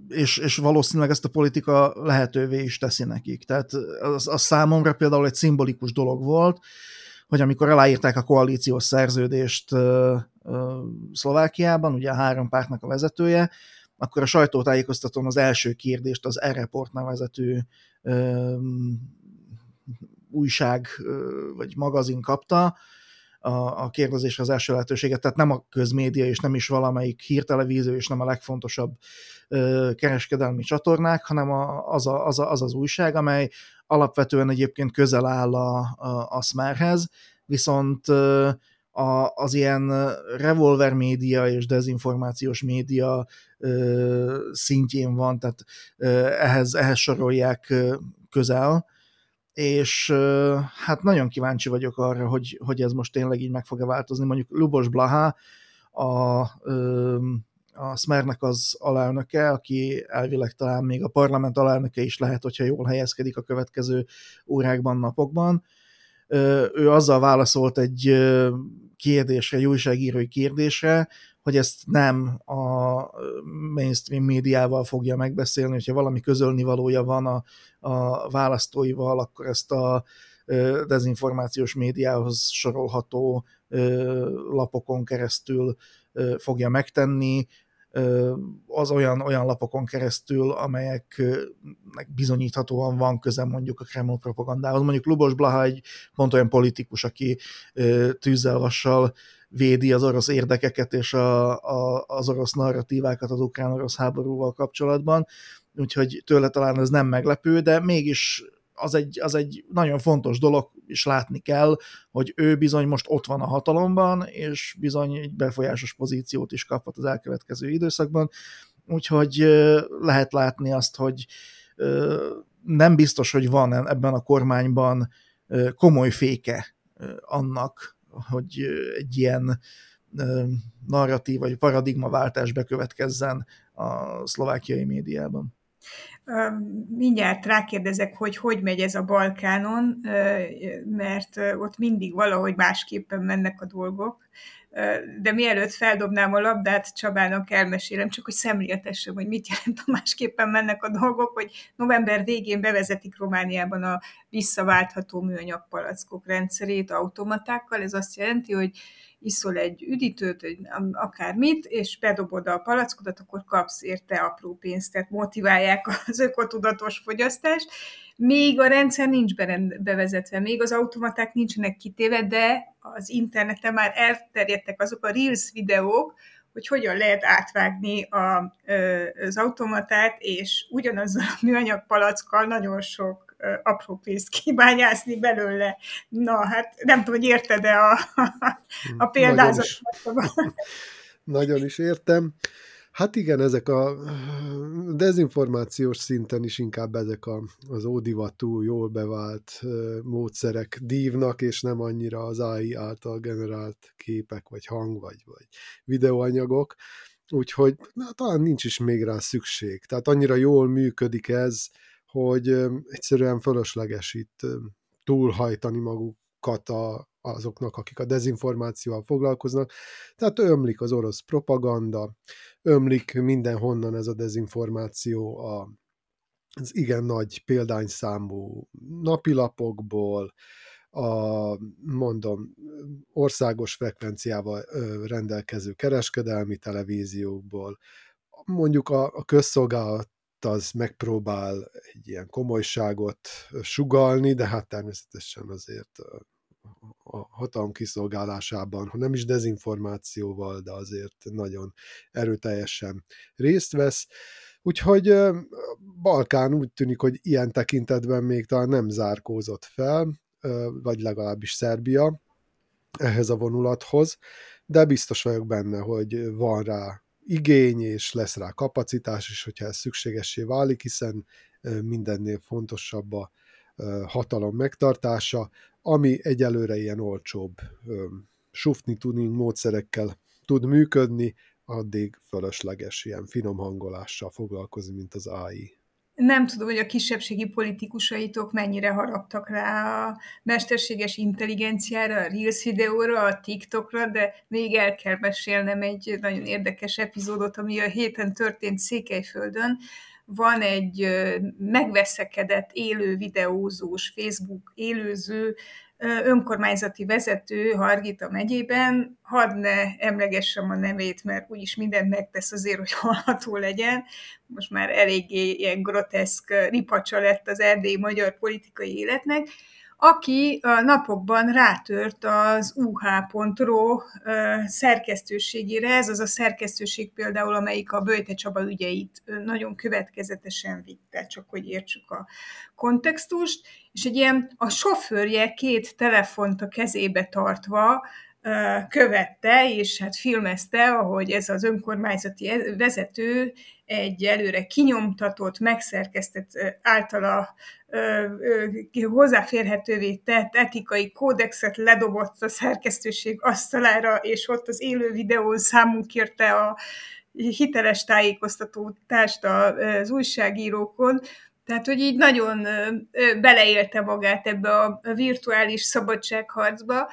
és, és valószínűleg ezt a politika lehetővé is teszi nekik. Tehát az, az számomra például egy szimbolikus dolog volt, hogy amikor aláírták a koalíciós szerződést Szlovákiában, ugye a három pártnak a vezetője, akkor a sajtótájékoztatón az első kérdést az E-Report nevezetű újság vagy magazin kapta. A, a kérdezésre az első lehetőséget, tehát nem a közmédia, és nem is valamelyik hírtelevízió, és nem a legfontosabb ö, kereskedelmi csatornák, hanem a, az, a, az, a, az az újság, amely alapvetően egyébként közel áll a, a, a Smerhez, viszont ö, a, az ilyen revolver média és dezinformációs média ö, szintjén van, tehát ö, ehhez, ehhez sorolják ö, közel, és hát nagyon kíváncsi vagyok arra, hogy, hogy ez most tényleg így meg fog-e változni. Mondjuk Lubos Blaha, a, a Smernek az alelnöke, aki elvileg talán még a parlament alelnöke is lehet, hogyha jól helyezkedik a következő órákban, napokban. Ő azzal válaszolt egy kérdésre, egy újságírói kérdésre, hogy ezt nem a mainstream médiával fogja megbeszélni, hogyha valami közölnivalója van a, a választóival, akkor ezt a dezinformációs médiához sorolható lapokon keresztül fogja megtenni, az olyan, olyan lapokon keresztül, amelyeknek bizonyíthatóan van köze mondjuk a Kreml propagandához. Mondjuk Lubos Blaha egy pont olyan politikus, aki tűzzel vassal védi az orosz érdekeket és a, a, az orosz narratívákat az ukrán-orosz háborúval kapcsolatban, úgyhogy tőle talán ez nem meglepő, de mégis az egy, az egy nagyon fontos dolog, és látni kell, hogy ő bizony most ott van a hatalomban, és bizony egy befolyásos pozíciót is kaphat az elkövetkező időszakban, úgyhogy lehet látni azt, hogy nem biztos, hogy van ebben a kormányban komoly féke annak, hogy egy ilyen narratív vagy paradigmaváltás bekövetkezzen a szlovákiai médiában. Mindjárt rákérdezek, hogy hogy megy ez a Balkánon, mert ott mindig valahogy másképpen mennek a dolgok. De mielőtt feldobnám a labdát, Csabának elmesélem, csak hogy szemléltessem, hogy mit jelent a másképpen mennek a dolgok, hogy november végén bevezetik Romániában a visszaváltható műanyag palackok rendszerét automatákkal. Ez azt jelenti, hogy iszol egy üdítőt, egy, akármit, és bedobod a palackodat, akkor kapsz érte apró pénzt, tehát motiválják az ökotudatos fogyasztást, még a rendszer nincs bevezetve, még az automaták nincsenek kitéve, de az interneten már elterjedtek azok a Reels videók, hogy hogyan lehet átvágni a, az automatát, és ugyanazzal a műanyag palackkal nagyon sok apró pénzt kibányászni belőle. Na, hát nem tudom, hogy érted-e a, a példázatot. Nagyon, nagyon is értem. Hát igen, ezek a dezinformációs szinten is inkább ezek a, az ódivatú, jól bevált módszerek dívnak, és nem annyira az AI által generált képek, vagy hang, vagy, vagy videóanyagok. Úgyhogy na, talán nincs is még rá szükség. Tehát annyira jól működik ez, hogy egyszerűen fölösleges itt túlhajtani magukat a, azoknak, akik a dezinformációval foglalkoznak. Tehát ömlik az orosz propaganda, ömlik mindenhonnan ez a dezinformáció a, az igen nagy példányszámú napilapokból, a, mondom, országos frekvenciával rendelkező kereskedelmi televíziókból, mondjuk a, a közszolgálat az megpróbál egy ilyen komolyságot sugalni, de hát természetesen azért a hatalom kiszolgálásában, ha nem is dezinformációval, de azért nagyon erőteljesen részt vesz. Úgyhogy Balkán úgy tűnik, hogy ilyen tekintetben még talán nem zárkózott fel, vagy legalábbis Szerbia ehhez a vonulathoz, de biztos vagyok benne, hogy van rá igény, és lesz rá kapacitás is, hogyha ez szükségessé válik, hiszen mindennél fontosabb a hatalom megtartása, ami egyelőre ilyen olcsóbb sufni tuning módszerekkel tud működni, addig fölösleges ilyen finom hangolással foglalkozni, mint az AI. Nem tudom, hogy a kisebbségi politikusaitok mennyire haraptak rá a mesterséges intelligenciára, a Reels videóra, a TikTokra, de még el kell mesélnem egy nagyon érdekes epizódot, ami a héten történt Székelyföldön. Van egy megveszekedett élő videózós, Facebook élőző önkormányzati vezető Hargita megyében, hadd ne emlegessem a nevét, mert úgyis mindent megtesz azért, hogy hallható legyen. Most már eléggé ilyen groteszk ripacsa lett az erdélyi magyar politikai életnek, aki napokban rátört az uh.ro szerkesztőségére, ez az a szerkesztőség például, amelyik a Böjte Csaba ügyeit nagyon következetesen vitte, csak hogy értsük a kontextust, és egy ilyen a sofőrje két telefont a kezébe tartva követte, és hát filmezte, ahogy ez az önkormányzati vezető egy előre kinyomtatott, megszerkesztett, általa hozzáférhetővé tett etikai kódexet ledobott a szerkesztőség asztalára, és ott az élő videón számunk kérte a hiteles tájékoztatótást az újságírókon, tehát, hogy így nagyon beleélte magát ebbe a virtuális szabadságharcba,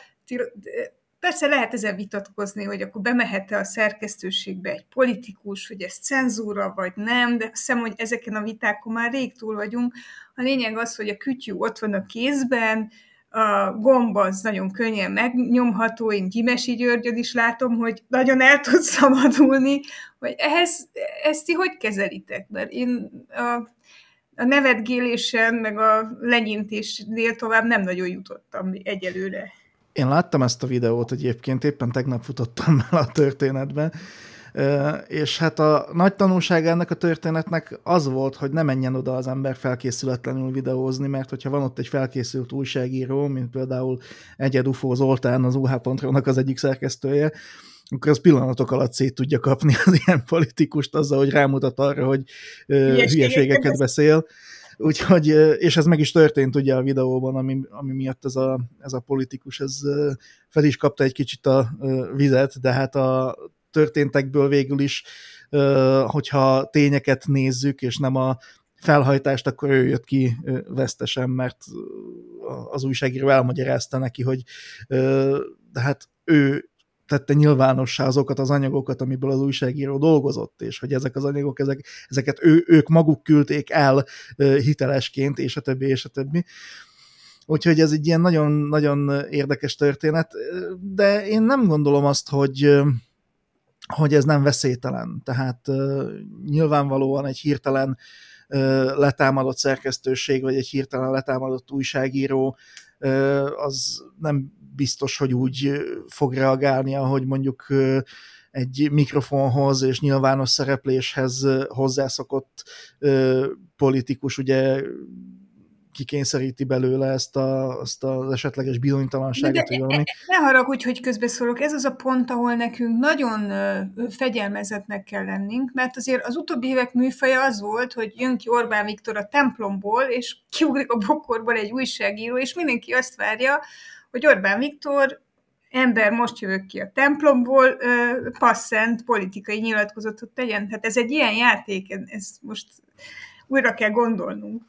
Persze lehet ezen vitatkozni, hogy akkor bemehet-e a szerkesztőségbe egy politikus, hogy ez cenzúra, vagy nem, de azt hiszem, hogy ezeken a vitákon már rég túl vagyunk. A lényeg az, hogy a kütyű ott van a kézben, a gomb az nagyon könnyen megnyomható, én Gyimesi Györgyöd is látom, hogy nagyon el tud szabadulni, hogy ehhez, ezt ti hogy kezelitek? Mert én a, a nevetgélésen, meg a lenyintésnél tovább nem nagyon jutottam egyelőre. Én láttam ezt a videót egyébként, éppen tegnap futottam el a történetben, és hát a nagy tanulság ennek a történetnek az volt, hogy ne menjen oda az ember felkészületlenül videózni, mert hogyha van ott egy felkészült újságíró, mint például Egyed Ufó Zoltán, az UH.ro-nak az egyik szerkesztője, akkor az pillanatok alatt szét tudja kapni az ilyen politikust azzal, hogy rámutat arra, hogy hülyeségeket beszél. Úgyhogy, és ez meg is történt ugye a videóban, ami, ami miatt ez a, ez a politikus ez fel is kapta egy kicsit a vizet, de hát a történtekből végül is, hogyha tényeket nézzük, és nem a felhajtást, akkor ő jött ki vesztesen, mert az újságíró elmagyarázta neki, hogy de hát ő tette nyilvánossá azokat az anyagokat, amiből az újságíró dolgozott, és hogy ezek az anyagok, ezek, ezeket ő, ők maguk küldték el hitelesként, és a többi, és a többi. Úgyhogy ez egy ilyen nagyon-nagyon érdekes történet, de én nem gondolom azt, hogy hogy ez nem veszélytelen. Tehát nyilvánvalóan egy hirtelen letámadott szerkesztőség, vagy egy hirtelen letámadott újságíró, az nem biztos, hogy úgy fog reagálni, ahogy mondjuk egy mikrofonhoz és nyilvános szerepléshez hozzászokott politikus ugye kikényszeríti belőle ezt, a, ezt az esetleges bizonytalanságot. De, de, ne haragudj, hogy közbeszólok, ez az a pont, ahol nekünk nagyon fegyelmezetnek kell lennünk, mert azért az utóbbi évek műfaja az volt, hogy jön ki Orbán Viktor a templomból, és kiugrik a bokorból egy újságíró, és mindenki azt várja, hogy Orbán Viktor ember, most jövök ki a templomból, passzent politikai nyilatkozatot tegyen. Tehát ez egy ilyen játék, ez most újra kell gondolnunk.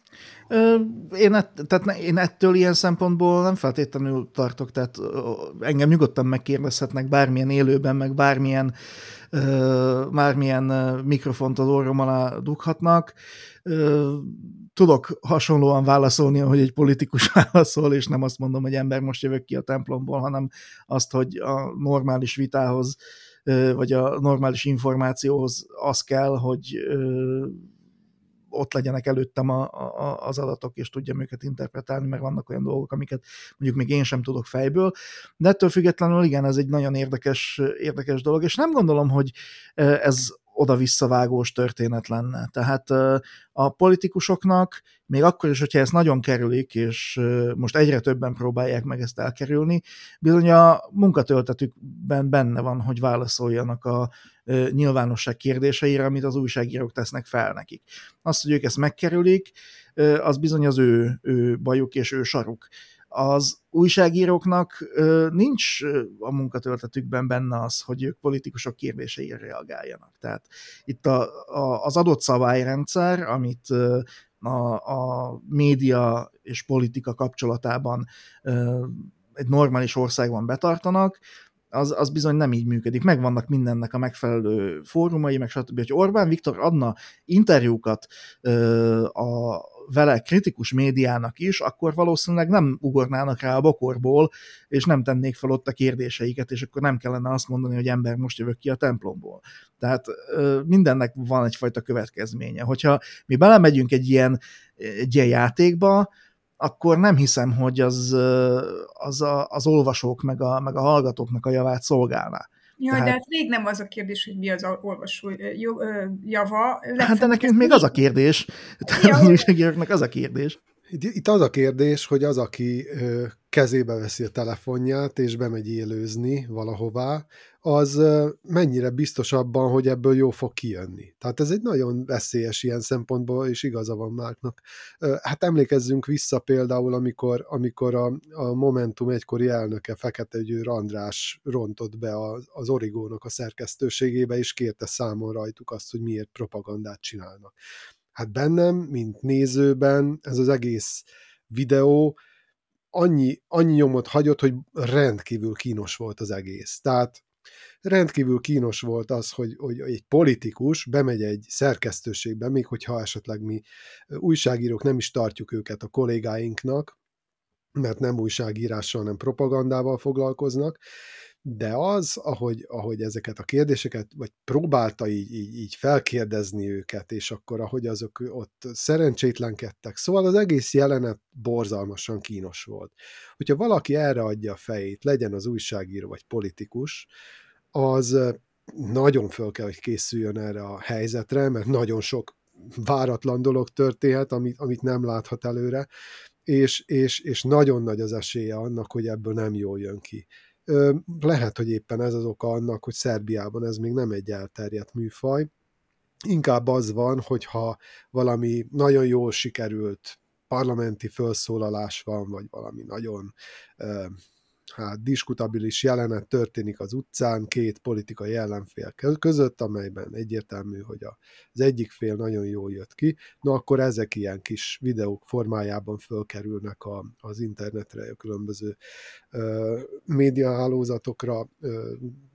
Én, ett, tehát én ettől ilyen szempontból nem feltétlenül tartok, tehát engem nyugodtan megkérdezhetnek bármilyen élőben, meg bármilyen, bármilyen mikrofont az orrom alá dughatnak. Tudok hasonlóan válaszolni, hogy egy politikus válaszol, és nem azt mondom, hogy ember, most jövök ki a templomból, hanem azt, hogy a normális vitához, vagy a normális információhoz az kell, hogy ott legyenek előttem a, a, az adatok, és tudjam őket interpretálni, mert vannak olyan dolgok, amiket mondjuk még én sem tudok fejből. De ettől függetlenül igen, ez egy nagyon érdekes, érdekes dolog, és nem gondolom, hogy ez oda-visszavágós történet lenne. Tehát a politikusoknak, még akkor is, hogyha ezt nagyon kerülik, és most egyre többen próbálják meg ezt elkerülni, bizony a munkatöltetükben benne van, hogy válaszoljanak a nyilvánosság kérdéseire, amit az újságírók tesznek fel nekik. Azt, hogy ők ezt megkerülik, az bizony az ő, ő bajuk és ő saruk az újságíróknak nincs a munkatöltetükben benne az, hogy ők politikusok kérdéseire reagáljanak. Tehát itt a, a, az adott szabályrendszer, amit a, a média és politika kapcsolatában egy normális országban betartanak, az, az bizony nem így működik. Megvannak mindennek a megfelelő fórumai, meg stb. Hogy Orbán Viktor adna interjúkat a vele kritikus médiának is, akkor valószínűleg nem ugornának rá a bokorból, és nem tennék fel ott a kérdéseiket, és akkor nem kellene azt mondani, hogy ember, most jövök ki a templomból. Tehát mindennek van egyfajta következménye. Hogyha mi belemegyünk egy ilyen, egy ilyen játékba, akkor nem hiszem, hogy az, az a, az olvasók meg a, meg a hallgatóknak a javát szolgálná. Jaj, Tehát... de hát rég nem az a kérdés, hogy mi az a olvasó java. Hát de nekünk még az a kérdés. Tehát az újságíróknak az a kérdés. Itt az a kérdés, hogy az, aki kezébe veszi a telefonját, és bemegy élőzni valahová, az mennyire biztos abban, hogy ebből jó fog kijönni. Tehát ez egy nagyon veszélyes ilyen szempontból, és igaza van Márknak. Hát emlékezzünk vissza például, amikor, amikor a, a Momentum egykori elnöke, Fekete Győr András rontott be az, az Origónak a szerkesztőségébe, és kérte számon rajtuk azt, hogy miért propagandát csinálnak. Hát bennem, mint nézőben, ez az egész videó annyi, annyi nyomot hagyott, hogy rendkívül kínos volt az egész. Tehát rendkívül kínos volt az, hogy, hogy egy politikus bemegy egy szerkesztőségbe, még hogyha esetleg mi újságírók nem is tartjuk őket a kollégáinknak, mert nem újságírással, hanem propagandával foglalkoznak, de az, ahogy, ahogy ezeket a kérdéseket, vagy próbálta így, így, így felkérdezni őket, és akkor ahogy azok ott szerencsétlenkedtek, szóval az egész jelenet borzalmasan kínos volt. Hogyha valaki erre adja a fejét, legyen az újságíró vagy politikus, az nagyon föl kell, hogy készüljön erre a helyzetre, mert nagyon sok váratlan dolog történhet, amit, amit nem láthat előre, és, és, és nagyon nagy az esélye annak, hogy ebből nem jól jön ki. Lehet, hogy éppen ez az oka annak, hogy Szerbiában ez még nem egy elterjedt műfaj. Inkább az van, hogyha valami nagyon jól sikerült parlamenti felszólalás van, vagy valami nagyon hát diskutabilis jelenet történik az utcán két politikai ellenfél között, amelyben egyértelmű, hogy az egyik fél nagyon jól jött ki, no akkor ezek ilyen kis videók formájában fölkerülnek a, az internetre, a különböző ö, médiahálózatokra,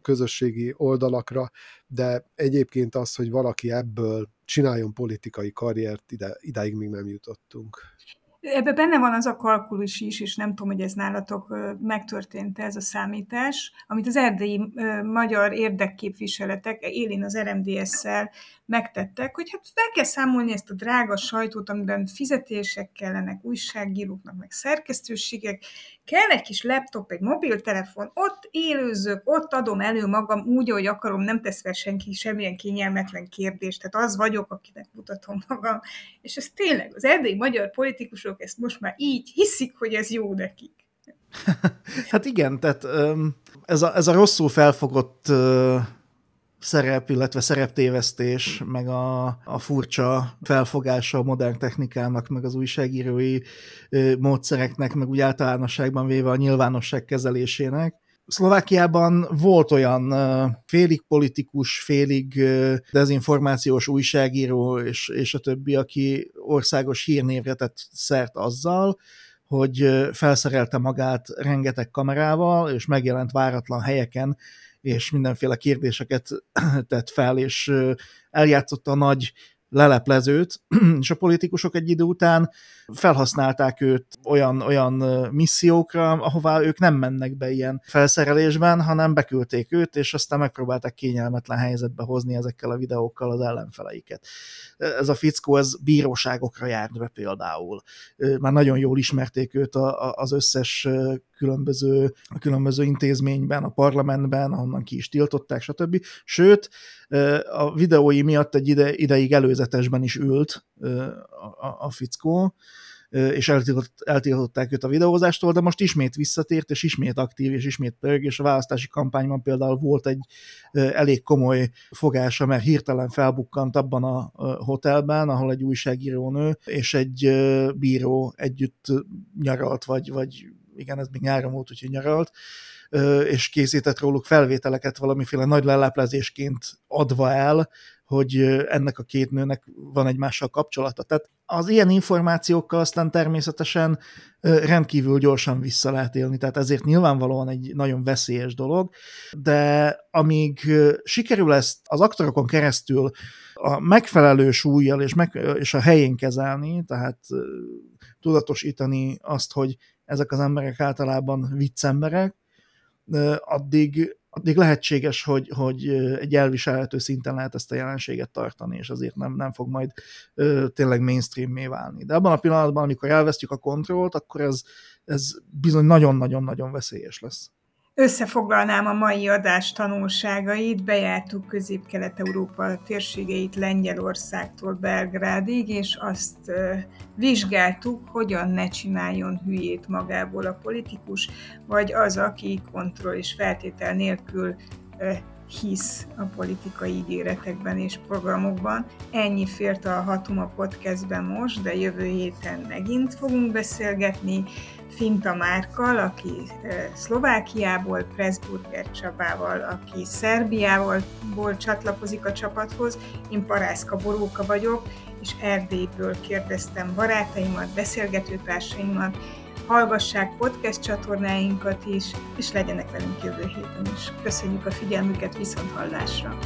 közösségi oldalakra, de egyébként az, hogy valaki ebből csináljon politikai karriert, ide, idáig még nem jutottunk. Ebben benne van az a kalkulus is, és nem tudom, hogy ez nálatok megtörtént ez a számítás, amit az erdélyi magyar érdekképviseletek, élén az RMDS-szel megtettek, hogy hát fel kell számolni ezt a drága sajtót, amiben fizetések kellenek újságíróknak, meg szerkesztőségek, kell egy kis laptop, egy mobiltelefon, ott élőzök, ott adom elő magam úgy, ahogy akarom, nem tesz fel senki semmilyen kényelmetlen kérdést, tehát az vagyok, akinek mutatom magam. És ez tényleg, az erdélyi magyar politikusok ezt most már így hiszik, hogy ez jó nekik. hát igen, tehát ez a, ez a rosszul felfogott szerep, illetve szereptévesztés, meg a, a furcsa felfogása a modern technikának, meg az újságírói módszereknek, meg úgy általánosságban véve a nyilvánosság kezelésének. Szlovákiában volt olyan félig politikus, félig dezinformációs újságíró és, és a többi, aki országos hírnévre tett szert azzal, hogy felszerelte magát rengeteg kamerával, és megjelent váratlan helyeken, és mindenféle kérdéseket tett fel, és eljátszotta a nagy leleplezőt, és a politikusok egy idő után felhasználták őt olyan, olyan missziókra, ahová ők nem mennek be ilyen felszerelésben, hanem beküldték őt, és aztán megpróbálták kényelmetlen helyzetbe hozni ezekkel a videókkal az ellenfeleiket. Ez a fickó, ez bíróságokra járt be például. Már nagyon jól ismerték őt az összes különböző, a különböző intézményben, a parlamentben, ahonnan ki is tiltották, stb. Sőt, a videói miatt egy ide, ideig előzetesben is ült a, a, a fickó, és eltiltott, eltiltották őt a videózástól, de most ismét visszatért, és ismét aktív, és ismét pörg, és a választási kampányban például volt egy elég komoly fogása, mert hirtelen felbukkant abban a hotelben, ahol egy újságírónő és egy bíró együtt nyaralt, vagy, vagy igen, ez még nyáron volt, úgyhogy nyaralt, és készített róluk felvételeket valamiféle nagy leleplezésként adva el, hogy ennek a két nőnek van egymással kapcsolata. Tehát az ilyen információkkal aztán természetesen rendkívül gyorsan vissza lehet élni, tehát ezért nyilvánvalóan egy nagyon veszélyes dolog, de amíg sikerül ezt az aktorokon keresztül a megfelelő súlyjal és, meg, és a helyén kezelni, tehát tudatosítani azt, hogy ezek az emberek általában viccemberek, addig, addig lehetséges, hogy, hogy egy elviselhető szinten lehet ezt a jelenséget tartani, és azért nem, nem fog majd ö, tényleg mainstream válni. De abban a pillanatban, amikor elvesztjük a kontrollt, akkor ez, ez bizony nagyon-nagyon-nagyon veszélyes lesz. Összefoglalnám a mai adás tanulságait, bejártuk Közép-Kelet-Európa térségeit Lengyelországtól Belgrádig, és azt vizsgáltuk, hogyan ne csináljon hülyét magából a politikus, vagy az, aki kontroll és feltétel nélkül hisz a politikai ígéretekben és programokban. Ennyi fért a Hatuma podcastben most, de jövő héten megint fogunk beszélgetni Finta Márkal, aki Szlovákiából, Pressburger Csabával, aki Szerbiából csatlakozik a csapathoz, én Parászka Boróka vagyok, és Erdélyből kérdeztem barátaimat, beszélgetőtársaimat, hallgassák podcast csatornáinkat is, és legyenek velünk jövő héten is. Köszönjük a figyelmüket, viszont hallásra!